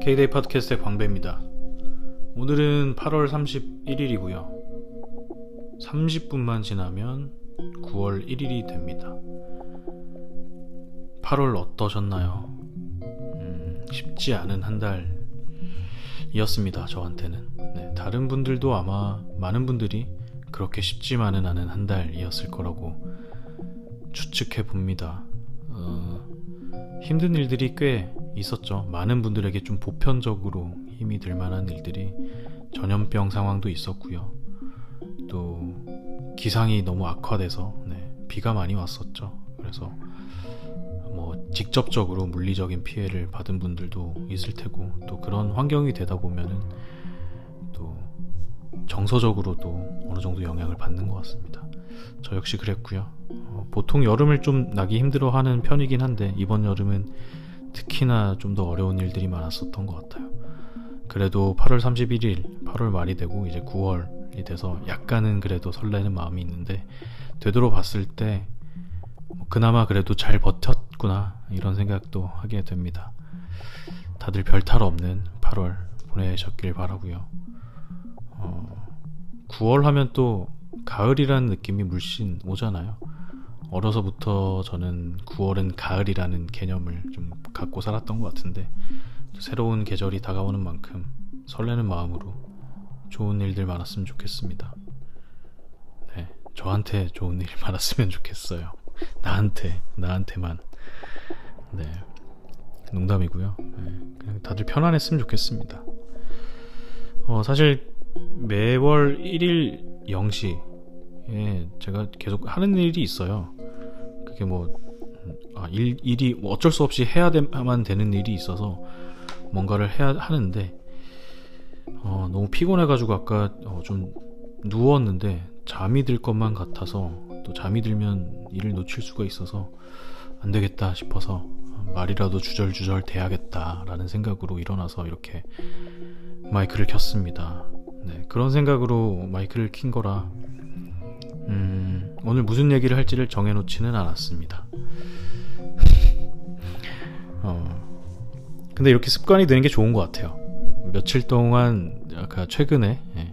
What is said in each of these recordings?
K-데이 팟캐스트의 광배입니다. 오늘은 8월 31일이고요. 30분만 지나면 9월 1일이 됩니다. 8월 어떠셨나요? 음, 쉽지 않은 한 달이었습니다. 저한테는. 네, 다른 분들도 아마 많은 분들이 그렇게 쉽지만은 않은 한 달이었을 거라고 추측해 봅니다. 어, 힘든 일들이 꽤 있었죠. 많은 분들에게 좀 보편적으로 힘이 들 만한 일들이 전염병 상황도 있었고요. 또 기상이 너무 악화돼서 네, 비가 많이 왔었죠. 그래서 뭐 직접적으로 물리적인 피해를 받은 분들도 있을 테고 또 그런 환경이 되다 보면은 또 정서적으로도 어느 정도 영향을 받는 것 같습니다. 저 역시 그랬고요. 어, 보통 여름을 좀 나기 힘들어하는 편이긴 한데 이번 여름은 특히나 좀 더 어려운 일들이 많았었던 것 같아요. 그래도 8월 31일, 8월 말이 되고 이제 9월이 돼서 약간은 그래도 설레는 마음이 있는데 되돌아 봤을 때뭐 그나마 그래도 잘 버텼구나 이런 생각도 하게 됩니다. 다들 별탈 없는 8월 보내셨길 바라고요. 어, 9월 하면 또 가을이라는 느낌이 물씬 오잖아요. 어려서부터 저는 9월은 가을이라는 개념을 좀 갖고 살았던 것 같은데 새로운 계절이 다가오는 만큼 설레는 마음으로 좋은 일들 많았으면 좋겠습니다. 네, 저한테 좋은 일 많았으면 좋겠어요. 나한테, 나한테만. 네, 농담이고요. 네, 그냥 다들 편안했으면 좋겠습니다. 어, 사실 매월 1일 0시 예, 제가 계속 하는 일이 있어요. 그게 뭐, 아, 일, 일이 뭐 어쩔 수 없이 해야만 되는 일이 있어서 뭔가를 해야 하는데, 어, 너무 피곤해가지고 아까 어, 좀 누웠는데 잠이 들 것만 같아서 또 잠이 들면 일을 놓칠 수가 있어서 안 되겠다 싶어서 말이라도 주절주절 돼야겠다라는 생각으로 일어나서 이렇게 마이크를 켰습니다. 네, 그런 생각으로 마이크를 킨 거라 음, 오늘 무슨 얘기를 할지를 정해놓지는 않았습니다. 어, 근데 이렇게 습관이 되는 게 좋은 것 같아요. 며칠 동안, 아까 최근에, 예,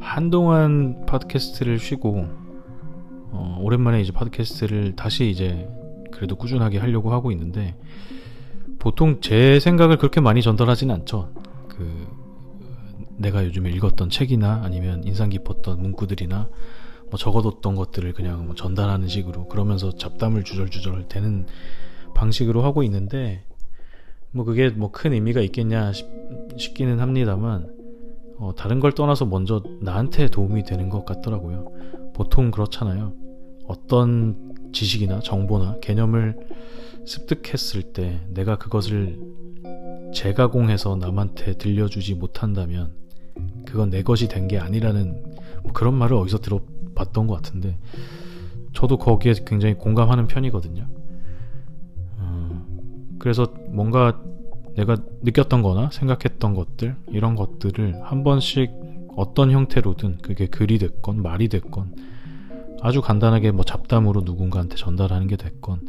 한동안 팟캐스트를 쉬고, 어, 오랜만에 이제 팟캐스트를 다시 이제 그래도 꾸준하게 하려고 하고 있는데, 보통 제 생각을 그렇게 많이 전달하진 않죠. 그, 내가 요즘에 읽었던 책이나 아니면 인상 깊었던 문구들이나 뭐 적어뒀던 것들을 그냥 뭐 전달하는 식으로 그러면서 잡담을 주절주절 되는 방식으로 하고 있는데 뭐 그게 뭐 큰 의미가 있겠냐 싶, 기는 합니다만 어, 다른 걸 떠나서 먼저 나한테 도움이 되는 것 같더라고요. 보통 그렇잖아요. 어떤 지식이나 정보나 개념을 습득했을 때 내가 그것을 재가공해서 남한테 들려주지 못한다면 그건 내 것이 된 게 아니라는 뭐 그런 말을 어디서 들어 봤던 것 같은데 저도 거기에 굉장히 공감하는 편이거든요. 어, 그래서 뭔가 내가 느꼈던 거나 생각했던 것들 이런 것들을 한 번씩 어떤 형태로든 그게 글이 됐건 말이 됐건 아주 간단하게 뭐 잡담으로 누군가한테 전달하는 게 됐건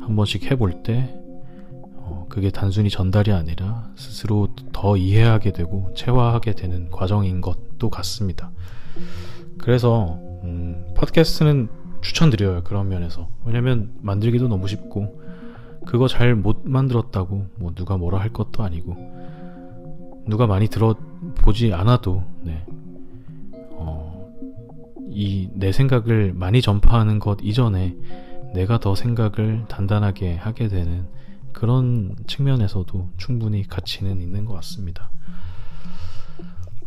한 번씩 해볼 때 어, 그게 단순히 전달이 아니라 스스로 더 이해하게 되고 체화하게 되는 과정인 것도 같습니다. 그래서 음, 팟캐스트는 추천드려요 그런 면에서 왜냐면 만들기도 너무 쉽고 그거 잘 못 만들었다고 뭐 누가 뭐라 할 것도 아니고 누가 많이 들어보지 않아도 네. 어, 이 내 생각을 많이 전파하는 것 이전에 내가 더 생각을 단단하게 하게 되는 그런 측면에서도 충분히 가치는 있는 것 같습니다.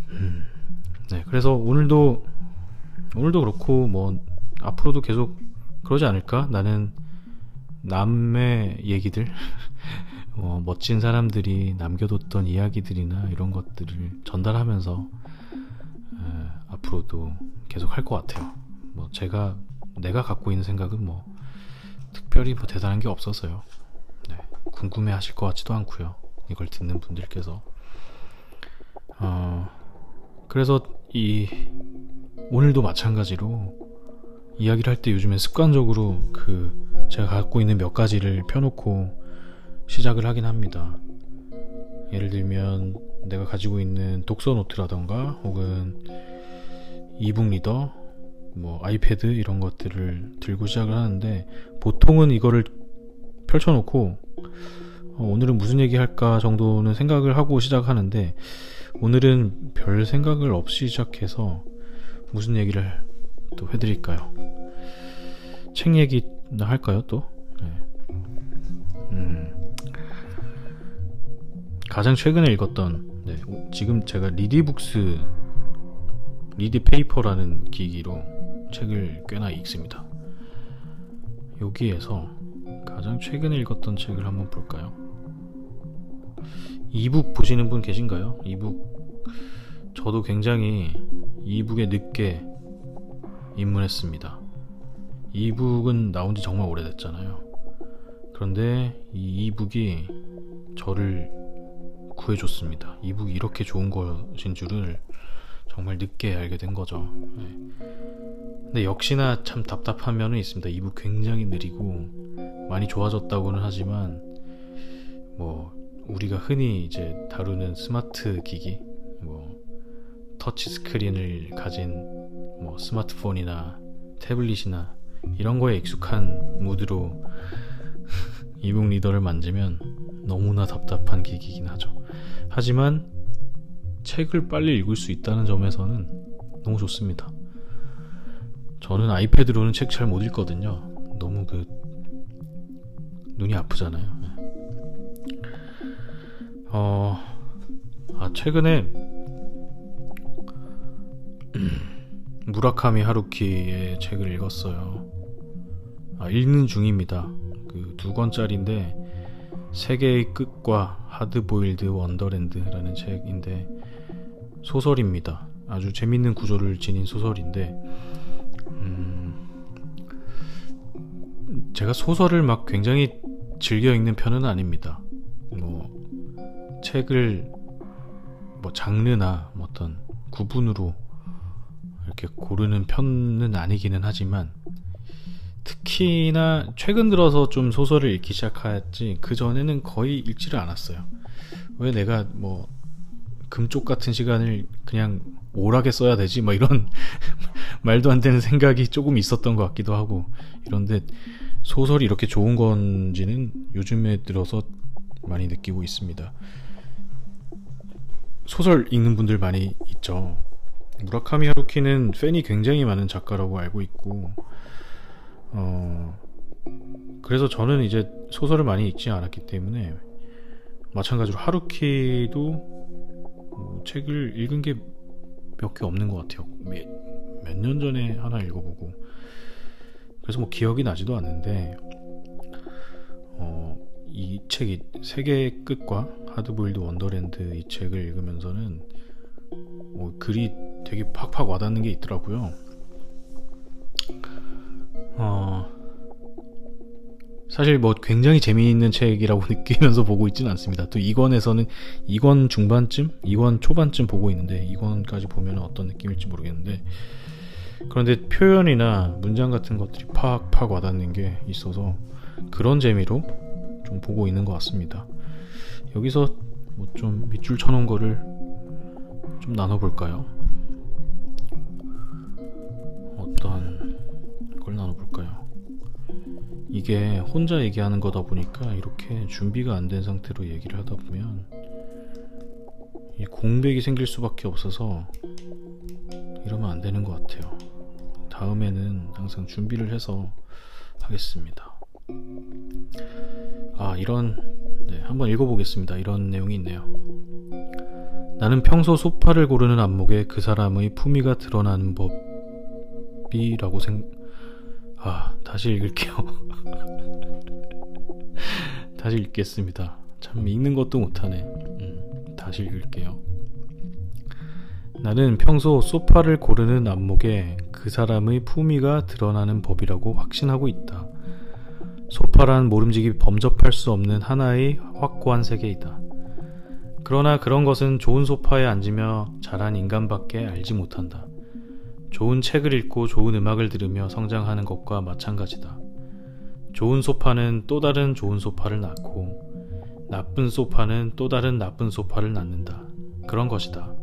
음, 네, 그래서 오늘도 오늘도 그렇고 뭐 앞으로도 계속 그러지 않을까? 나는 남의 얘기들, 어, 멋진 사람들이 남겨뒀던 이야기들이나 이런 것들을 전달하면서 에, 앞으로도 계속 할 것 같아요. 뭐 제가 내가 갖고 있는 생각은 뭐 특별히 뭐 대단한 게 없어서요. 네, 궁금해하실 것 같지도 않고요. 이걸 듣는 분들께서 어, 그래서 이 오늘도 마찬가지로 이야기를 할 때 요즘엔 습관적으로 그 제가 갖고 있는 몇 가지를 펴놓고 시작을 하긴 합니다. 예를 들면 내가 가지고 있는 독서 노트라던가 혹은 이북 리더, 뭐 아이패드 이런 것들을 들고 시작을 하는데 보통은 이거를 펼쳐놓고 어, 오늘은 무슨 얘기 할까 정도는 생각을 하고 시작하는데 오늘은 별 생각을 없이 시작해서 무슨 얘기를 또 해드릴까요? 책 얘기 나 할까요 또? 네. 음, 가장 최근에 읽었던 네, 지금 제가 리디북스 리디페이퍼라는 기기로 책을 꽤나 읽습니다. 여기에서 가장 최근에 읽었던 책을 한번 볼까요? e-book 보시는 분 계신가요? e-book 저도 굉장히 e-book에 늦게 입문했습니다. 이북은 나온 지 정말 오래됐잖아요. 그런데 이 이북이 저를 구해줬습니다. 이북이 이렇게 좋은 것인 줄을 정말 늦게 알게 된 거죠. 네. 근데 역시나 참 답답한 면은 있습니다. 이북 굉장히 느리고 많이 좋아졌다고는 하지만 뭐 우리가 흔히 이제 다루는 스마트 기기, 뭐 터치 스크린을 가진 뭐 스마트폰이나 태블릿이나 이런 거에 익숙한 무드로 이북 리더를 만지면 너무나 답답한 기기긴 하죠. 하지만 책을 빨리 읽을 수 있다는 점에서는 너무 좋습니다. 저는 아이패드로는 책 잘 못 읽거든요. 너무 그 눈이 아프잖아요. 어, 아, 최근에 무라카미 하루키의 책을 읽었어요. 아, 읽는 중입니다. 그 두 권짜리인데 세계의 끝과 하드보일드 원더랜드라는 책인데 소설입니다. 아주 재밌는 구조를 지닌 소설인데 음, 제가 소설을 막 굉장히 즐겨 읽는 편은 아닙니다. 뭐 책을 뭐 장르나 뭐 어떤 구분으로 이렇게 고르는 편은 아니기는 하지만 특히나 최근 들어서 좀 소설을 읽기 시작했지 그 전에는 거의 읽지를 않았어요. 왜 내가 뭐 금쪽 같은 시간을 그냥 오락에 써야 되지? 뭐 이런 말도 안 되는 생각이 조금 있었던 것 같기도 하고 이런데 소설이 이렇게 좋은 건지는 요즘에 들어서 많이 느끼고 있습니다. 소설 읽는 분들 많이 있죠. 무라카미 하루키는 팬이 굉장히 많은 작가라고 알고 있고, 어, 그래서 저는 이제 소설을 많이 읽지 않았기 때문에, 마찬가지로 하루키도 뭐 책을 읽은 게 몇 개 없는 것 같아요. 몇 년 전에 하나 읽어보고. 그래서 뭐 기억이 나지도 않는데, 어, 이 책이 세계의 끝과 하드보일드 원더랜드 이 책을 읽으면서는 뭐 글이 되게 팍팍 와닿는 게 있더라고요. 어, 사실 뭐 굉장히 재미있는 책이라고 느끼면서 보고 있지는 않습니다. 또 2권에서는 2권 중반쯤, 2권 초반쯤 보고 있는데 2권까지 보면 어떤 느낌일지 모르겠는데 그런데 표현이나 문장 같은 것들이 팍팍 와닿는 게 있어서 그런 재미로 좀 보고 있는 것 같습니다. 여기서 뭐 좀 밑줄 쳐놓은 거를 좀 나눠볼까요? 어떤 걸 나눠볼까요? 이게 혼자 얘기하는 거다 보니까 이렇게 준비가 안 된 상태로 얘기를 하다 보면 이 공백이 생길 수밖에 없어서 이러면 안 되는 것 같아요. 다음에는 항상 준비를 해서 하겠습니다. 아, 이런, 네, 한번 읽어보겠습니다. 이런 내용이 있네요. 나는 평소 소파를 고르는 안목에 그 사람의 품위가 드러나는 법 이라고 생, 아, 다시 읽을게요. 다시 읽겠습니다. 참, 읽는 것도 못하네. 음, 다시 읽을게요. 나는 평소 소파를 고르는 안목에 그 사람의 품위가 드러나는 법이라고 확신하고 있다. 소파란 모름지기 범접할 수 없는 하나의 확고한 세계이다. 그러나 그런 것은 좋은 소파에 앉으며 자란 인간밖에 알지 못한다. 좋은 책을 읽고 좋은 음악을 들으며 성장하는 것과 마찬가지다. 좋은 소파는 또 다른 좋은 소파를 낳고 나쁜 소파는 또 다른 나쁜 소파를 낳는다. 그런 것이다.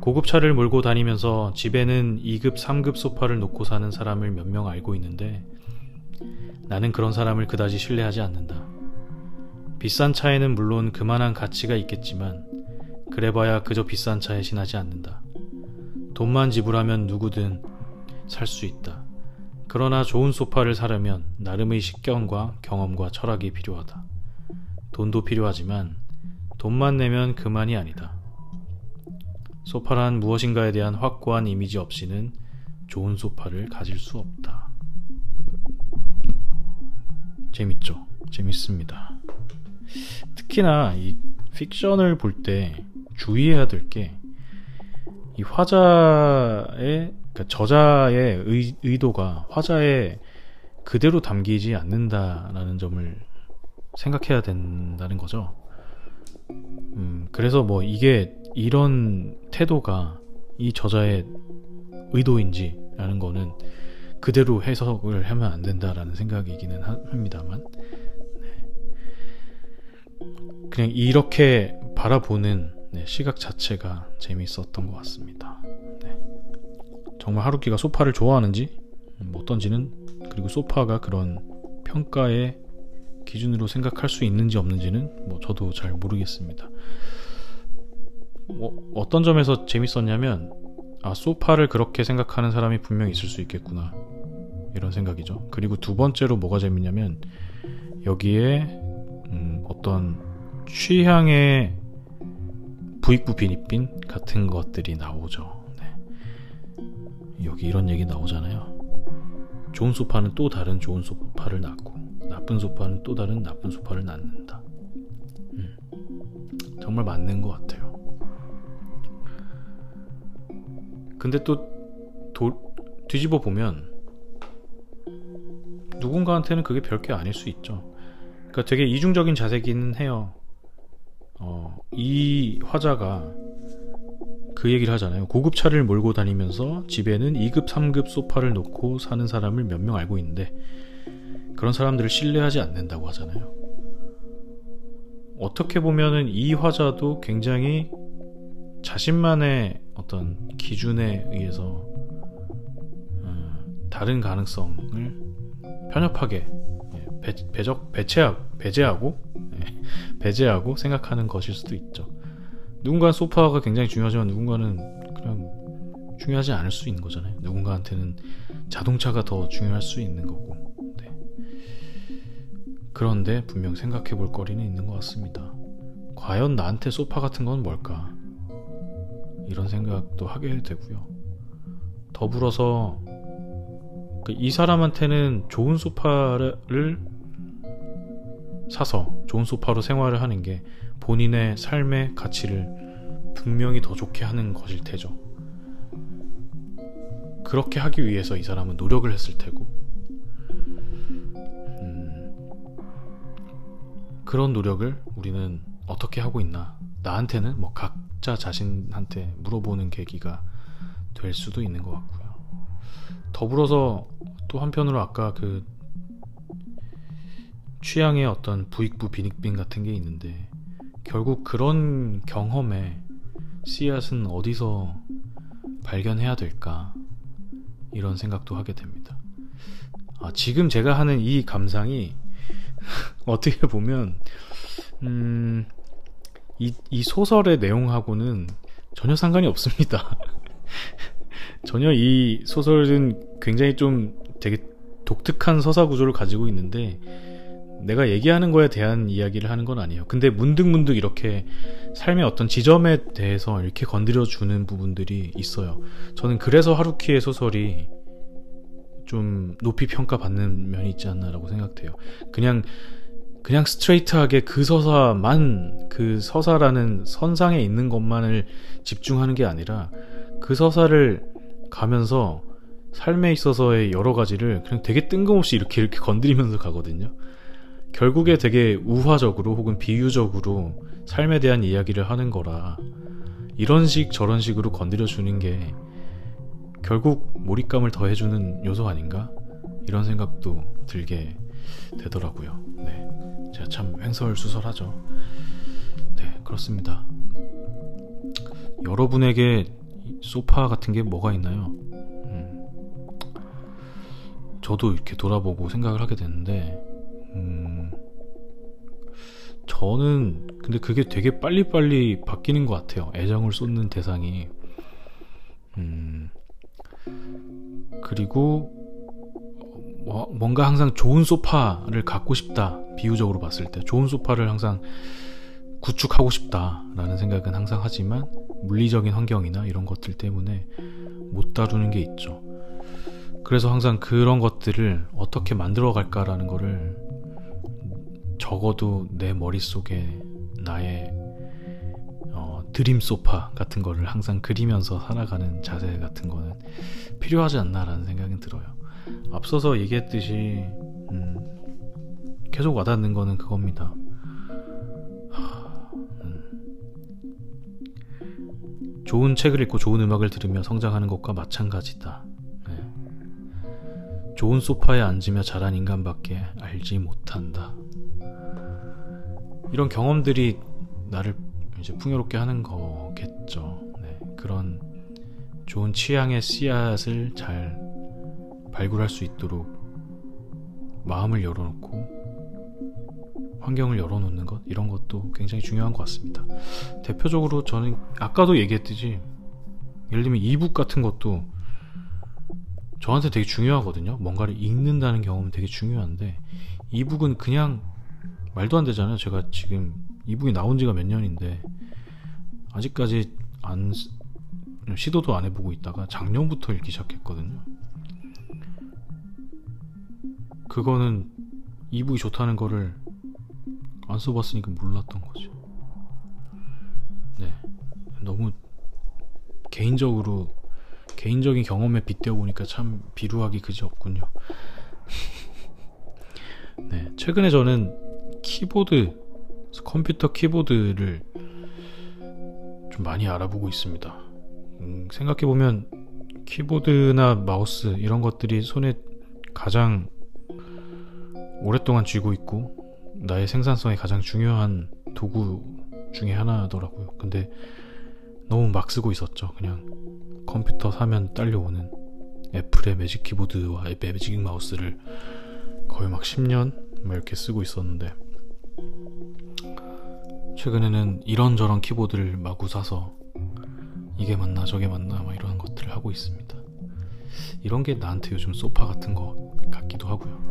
고급차를 몰고 다니면서 집에는 2급, 3급 소파를 놓고 사는 사람을 몇 명 알고 있는데 나는 그런 사람을 그다지 신뢰하지 않는다. 비싼 차에는 물론 그만한 가치가 있겠지만 그래봐야 그저 비싼 차에 신하지 않는다. 돈만 지불하면 누구든 살 수 있다. 그러나 좋은 소파를 사려면 나름의 식견과 경험과 철학이 필요하다. 돈도 필요하지만 돈만 내면 그만이 아니다. 소파란 무엇인가에 대한 확고한 이미지 없이는 좋은 소파를 가질 수 없다. 재밌죠? 재밌습니다. 특히나 이 픽션을 볼 때 주의해야 될 게 이 화자의 그러니까 저자의 의, 의도가 화자에 그대로 담기지 않는다라는 점을 생각해야 된다는 거죠. 음, 그래서 뭐 이게 이런 태도가 이 저자의 의도인지라는 거는 그대로 해석을 하면 안 된다라는 생각이기는 합니다만 네. 그냥 이렇게 바라보는 네, 시각 자체가 재미있었던 것 같습니다. 네. 정말 하루키가 소파를 좋아하는지 음, 어떤지는 그리고 소파가 그런 평가의 기준으로 생각할 수 있는지 없는지는 뭐 저도 잘 모르겠습니다. 뭐 어떤 점에서 재밌었냐면 아 소파를 그렇게 생각하는 사람이 분명 있을 수 있겠구나 이런 생각이죠. 그리고 두 번째로 뭐가 재밌냐면 여기에 음, 어떤 취향의 부익부 비니빈 같은 것들이 나오죠. 네. 여기 이런 얘기 나오잖아요. 좋은 소파는 또 다른 좋은 소파를 낳고 나쁜 소파는 또 다른 나쁜 소파를 낳는다. 음, 정말 맞는 것 같아요. 근데 또 도, 뒤집어 보면 누군가한테는 그게 별게 아닐 수 있죠. 그러니까 되게 이중적인 자세기는 해요. 어, 이 화자가 그 얘기를 하잖아요. 고급차를 몰고 다니면서 집에는 2급, 3급 소파를 놓고 사는 사람을 몇 명 알고 있는데 그런 사람들을 신뢰하지 않는다고 하잖아요. 어떻게 보면은 이 화자도 굉장히 자신만의 어떤 기준에 의해서 어, 다른 가능성을 편협하게 예, 배, 배적 배체하, 배제하고 예, 배제하고 생각하는 것일 수도 있죠. 누군가 소파가 굉장히 중요하지만 누군가는 그냥 중요하지 않을 수 있는 거잖아요. 누군가한테는 자동차가 더 중요할 수 있는 거고. 네. 그런데 분명 생각해 볼 거리는 있는 것 같습니다. 과연 나한테 소파 같은 건 뭘까? 이런 생각도 하게 되고요. 더불어서 그이 사람한테는 좋은 소파를 사서 좋은 소파로 생활을 하는 게 본인의 삶의 가치를 분명히 더 좋게 하는 것일 테죠. 그렇게 하기 위해서 이 사람은 노력을 했을 테고, 음, 그런 노력을 우리는 어떻게 하고 있나? 나한테는 뭐 각자 자신한테 물어보는 계기가 될 수도 있는 것 같고요. 더불어서 또 한편으로 아까 그 취향의 어떤 부익부 비닉빈 같은 게 있는데 결국 그런 경험에 씨앗은 어디서 발견해야 될까 이런 생각도 하게 됩니다. 아, 지금 제가 하는 이 감상이 어떻게 보면 음, 이, 이 소설의 내용하고는 전혀 상관이 없습니다. 전혀 이 소설은 굉장히 좀 되게 독특한 서사 구조를 가지고 있는데 내가 얘기하는 거에 대한 이야기를 하는 건 아니에요. 근데 문득문득 이렇게 삶의 어떤 지점에 대해서 이렇게 건드려 주는 부분들이 있어요. 저는 그래서 하루키의 소설이 좀 높이 평가받는 면이 있지 않나라고 생각돼요. 그냥 그냥 스트레이트하게 그 서사만 그 서사라는 선상에 있는 것만을 집중하는 게 아니라 그 서사를 가면서 삶에 있어서의 여러 가지를 그냥 되게 뜬금없이 이렇게 이렇게 건드리면서 가거든요. 결국에 되게 우화적으로 혹은 비유적으로 삶에 대한 이야기를 하는 거라 이런 식 저런 식으로 건드려 주는 게 결국 몰입감을 더해주는 요소 아닌가 이런 생각도 들게 되더라고요. 네. 제가 참 횡설수설하죠. 네, 그렇습니다. 여러분에게 소파 같은 게 뭐가 있나요? 음, 저도 이렇게 돌아보고 생각을 하게 되는데, 음, 저는 근데 그게 되게 빨리빨리 바뀌는 것 같아요. 애정을 쏟는 대상이. 음, 그리고 뭐, 뭔가 항상 좋은 소파를 갖고 싶다. 비유적으로 봤을 때 좋은 소파를 항상 구축하고 싶다라는 생각은 항상 하지만 물리적인 환경이나 이런 것들 때문에 못 다루는 게 있죠. 그래서 항상 그런 것들을 어떻게 만들어 갈까라는 거를 적어도 내 머릿속에 나의 어, 드림 소파 같은 거를 항상 그리면서 살아가는 자세 같은 거는 필요하지 않나라는 생각이 들어요. 앞서서 얘기했듯이 음, 계속 와닿는 거는 그겁니다. 음. 좋은 책을 읽고 좋은 음악을 들으며 성장하는 것과 마찬가지다. 네. 좋은 소파에 앉으며 자란 인간밖에 알지 못한다. 이런 경험들이 나를 이제 풍요롭게 하는 거겠죠. 네. 그런 좋은 취향의 씨앗을 잘 발굴할 수 있도록 마음을 열어놓고 환경을 열어놓는 것 이런 것도 굉장히 중요한 것 같습니다. 대표적으로 저는 아까도 얘기했듯이 예를 들면 이북 같은 것도 저한테 되게 중요하거든요. 뭔가를 읽는다는 경험은 되게 중요한데 이북은 그냥 말도 안 되잖아요. 제가 지금 이북이 나온 지가 몇 년인데 아직까지 안 시도도 안 해보고 있다가 작년부터 읽기 시작했거든요. 그거는 이북이 좋다는 거를 안 써봤으니까 몰랐던 거죠. 네. 너무 개인적으로 개인적인 경험에 빗대어 보니까 참 비루하기 그지 없군요. 네. 최근에 저는 키보드, 컴퓨터 키보드를 좀 많이 알아보고 있습니다. 음, 생각해보면 키보드나 마우스 이런 것들이 손에 가장 오랫동안 쥐고 있고 나의 생산성에 가장 중요한 도구 중에 하나더라고요. 근데 너무 막 쓰고 있었죠. 그냥 컴퓨터 사면 딸려오는 애플의 매직 키보드와 매직 마우스를 거의 막 10년 막 이렇게 쓰고 있었는데 최근에는 이런저런 키보드를 마구 사서 이게 맞나 저게 맞나 막 이런 것들을 하고 있습니다. 이런 게 나한테 요즘 소파 같은 거 같기도 하고요.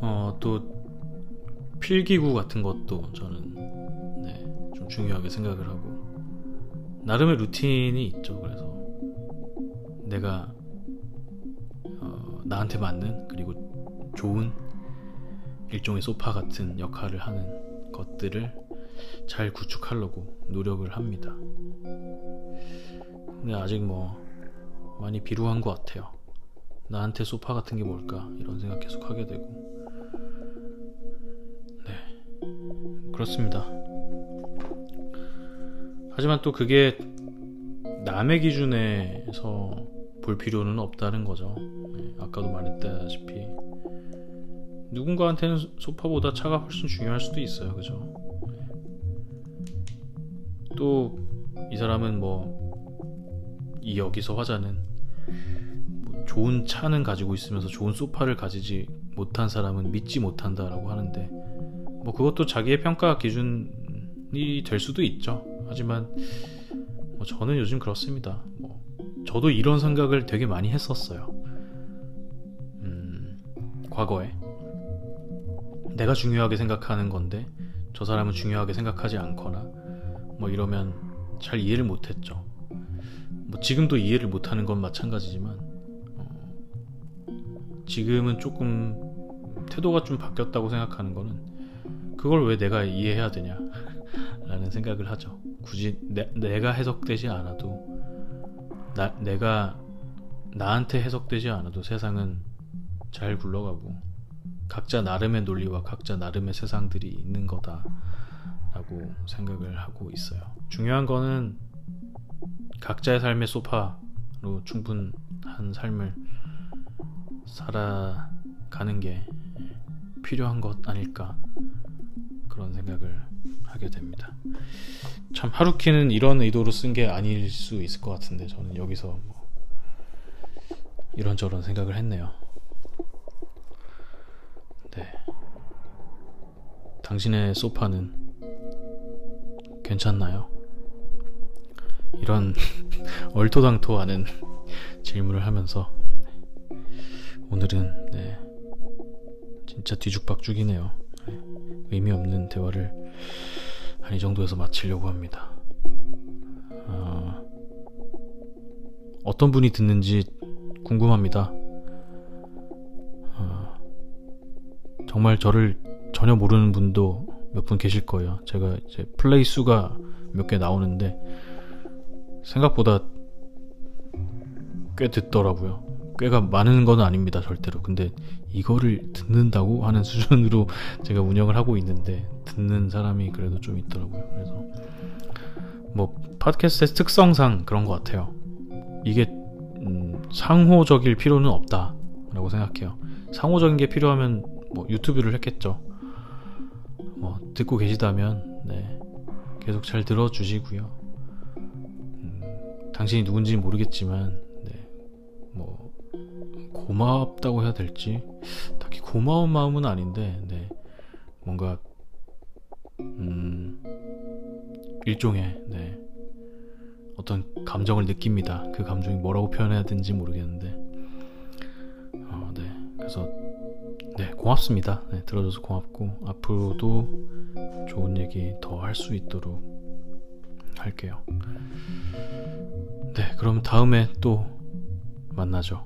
어, 또 필기구 같은 것도 저는 네, 좀 중요하게 생각을 하고 나름의 루틴이 있죠. 그래서 내가 어, 나한테 맞는 그리고 좋은 일종의 소파 같은 역할을 하는 것들을 잘 구축하려고 노력을 합니다. 근데 아직 뭐 많이 비루한 것 같아요. 나한테 소파 같은 게 뭘까 이런 생각 계속 하게 되고 그렇습니다. 하지만 또 그게 남의 기준에서 볼 필요는 없다는 거죠. 네, 아까도 말했다시피 누군가한테는 소파보다 차가 훨씬 중요할 수도 있어요. 그죠? 또 이 사람은 뭐 이 여기서 화자는 뭐 좋은 차는 가지고 있으면서 좋은 소파를 가지지 못한 사람은 믿지 못한다라고 하는데 뭐 그것도 자기의 평가 기준이 될 수도 있죠. 하지만 뭐 저는 요즘 그렇습니다. 뭐 저도 이런 생각을 되게 많이 했었어요. 음, 과거에 내가 중요하게 생각하는 건데 저 사람은 중요하게 생각하지 않거나 뭐 이러면 잘 이해를 못했죠. 뭐 지금도 이해를 못하는 건 마찬가지지만 어, 지금은 조금 태도가 좀 바뀌었다고 생각하는 거는 그걸 왜 내가 이해해야 되냐 라는 생각을 하죠. 굳이 내, 내가 해석되지 않아도 나, 내가 나한테 해석되지 않아도 세상은 잘 굴러가고 각자 나름의 논리와 각자 나름의 세상들이 있는 거다 라고 생각을 하고 있어요. 중요한 거는 각자의 삶의 소파로 충분한 삶을 살아 가는 게 필요한 것 아닐까 그런 생각을 하게 됩니다. 참 하루키는 이런 의도로 쓴 게 아닐 수 있을 것 같은데 저는 여기서 뭐 이런저런 생각을 했네요. 네. 당신의 소파는 괜찮나요? 이런 얼토당토하는 질문을 하면서 오늘은 네, 진짜 뒤죽박죽이네요. 네, 의미 없는 대화를 한 이 정도에서 마치려고 합니다. 어, 어떤 분이 듣는지 궁금합니다. 정말 저를 전혀 모르는 분도 몇 분 계실 거예요. 제가 이제 플레이 수가 몇 개 나오는데 생각보다 꽤 듣더라고요. 꽤가 많은 건 아닙니다, 절대로. 근데 이거를 듣는다고 하는 수준으로 제가 운영을 하고 있는데 듣는 사람이 그래도 좀 있더라고요. 그래서 뭐 팟캐스트의 특성상 그런 것 같아요. 이게 음, 상호적일 필요는 없다라고 생각해요. 상호적인 게 필요하면 뭐 유튜브를 했겠죠. 뭐 듣고 계시다면 네, 계속 잘 들어주시고요. 음, 당신이 누군지 모르겠지만 네, 뭐 고맙다고 해야 될지 딱히 고마운 마음은 아닌데 네, 뭔가 음, 일종의 네, 어떤 감정을 느낍니다. 그 감정이 뭐라고 표현해야 되는지 모르겠는데 어, 네, 그래서 네, 고맙습니다. 네, 들어줘서 고맙고 앞으로도 좋은 얘기 더 할 수 있도록 할게요. 네, 그럼 다음에 또 만나죠.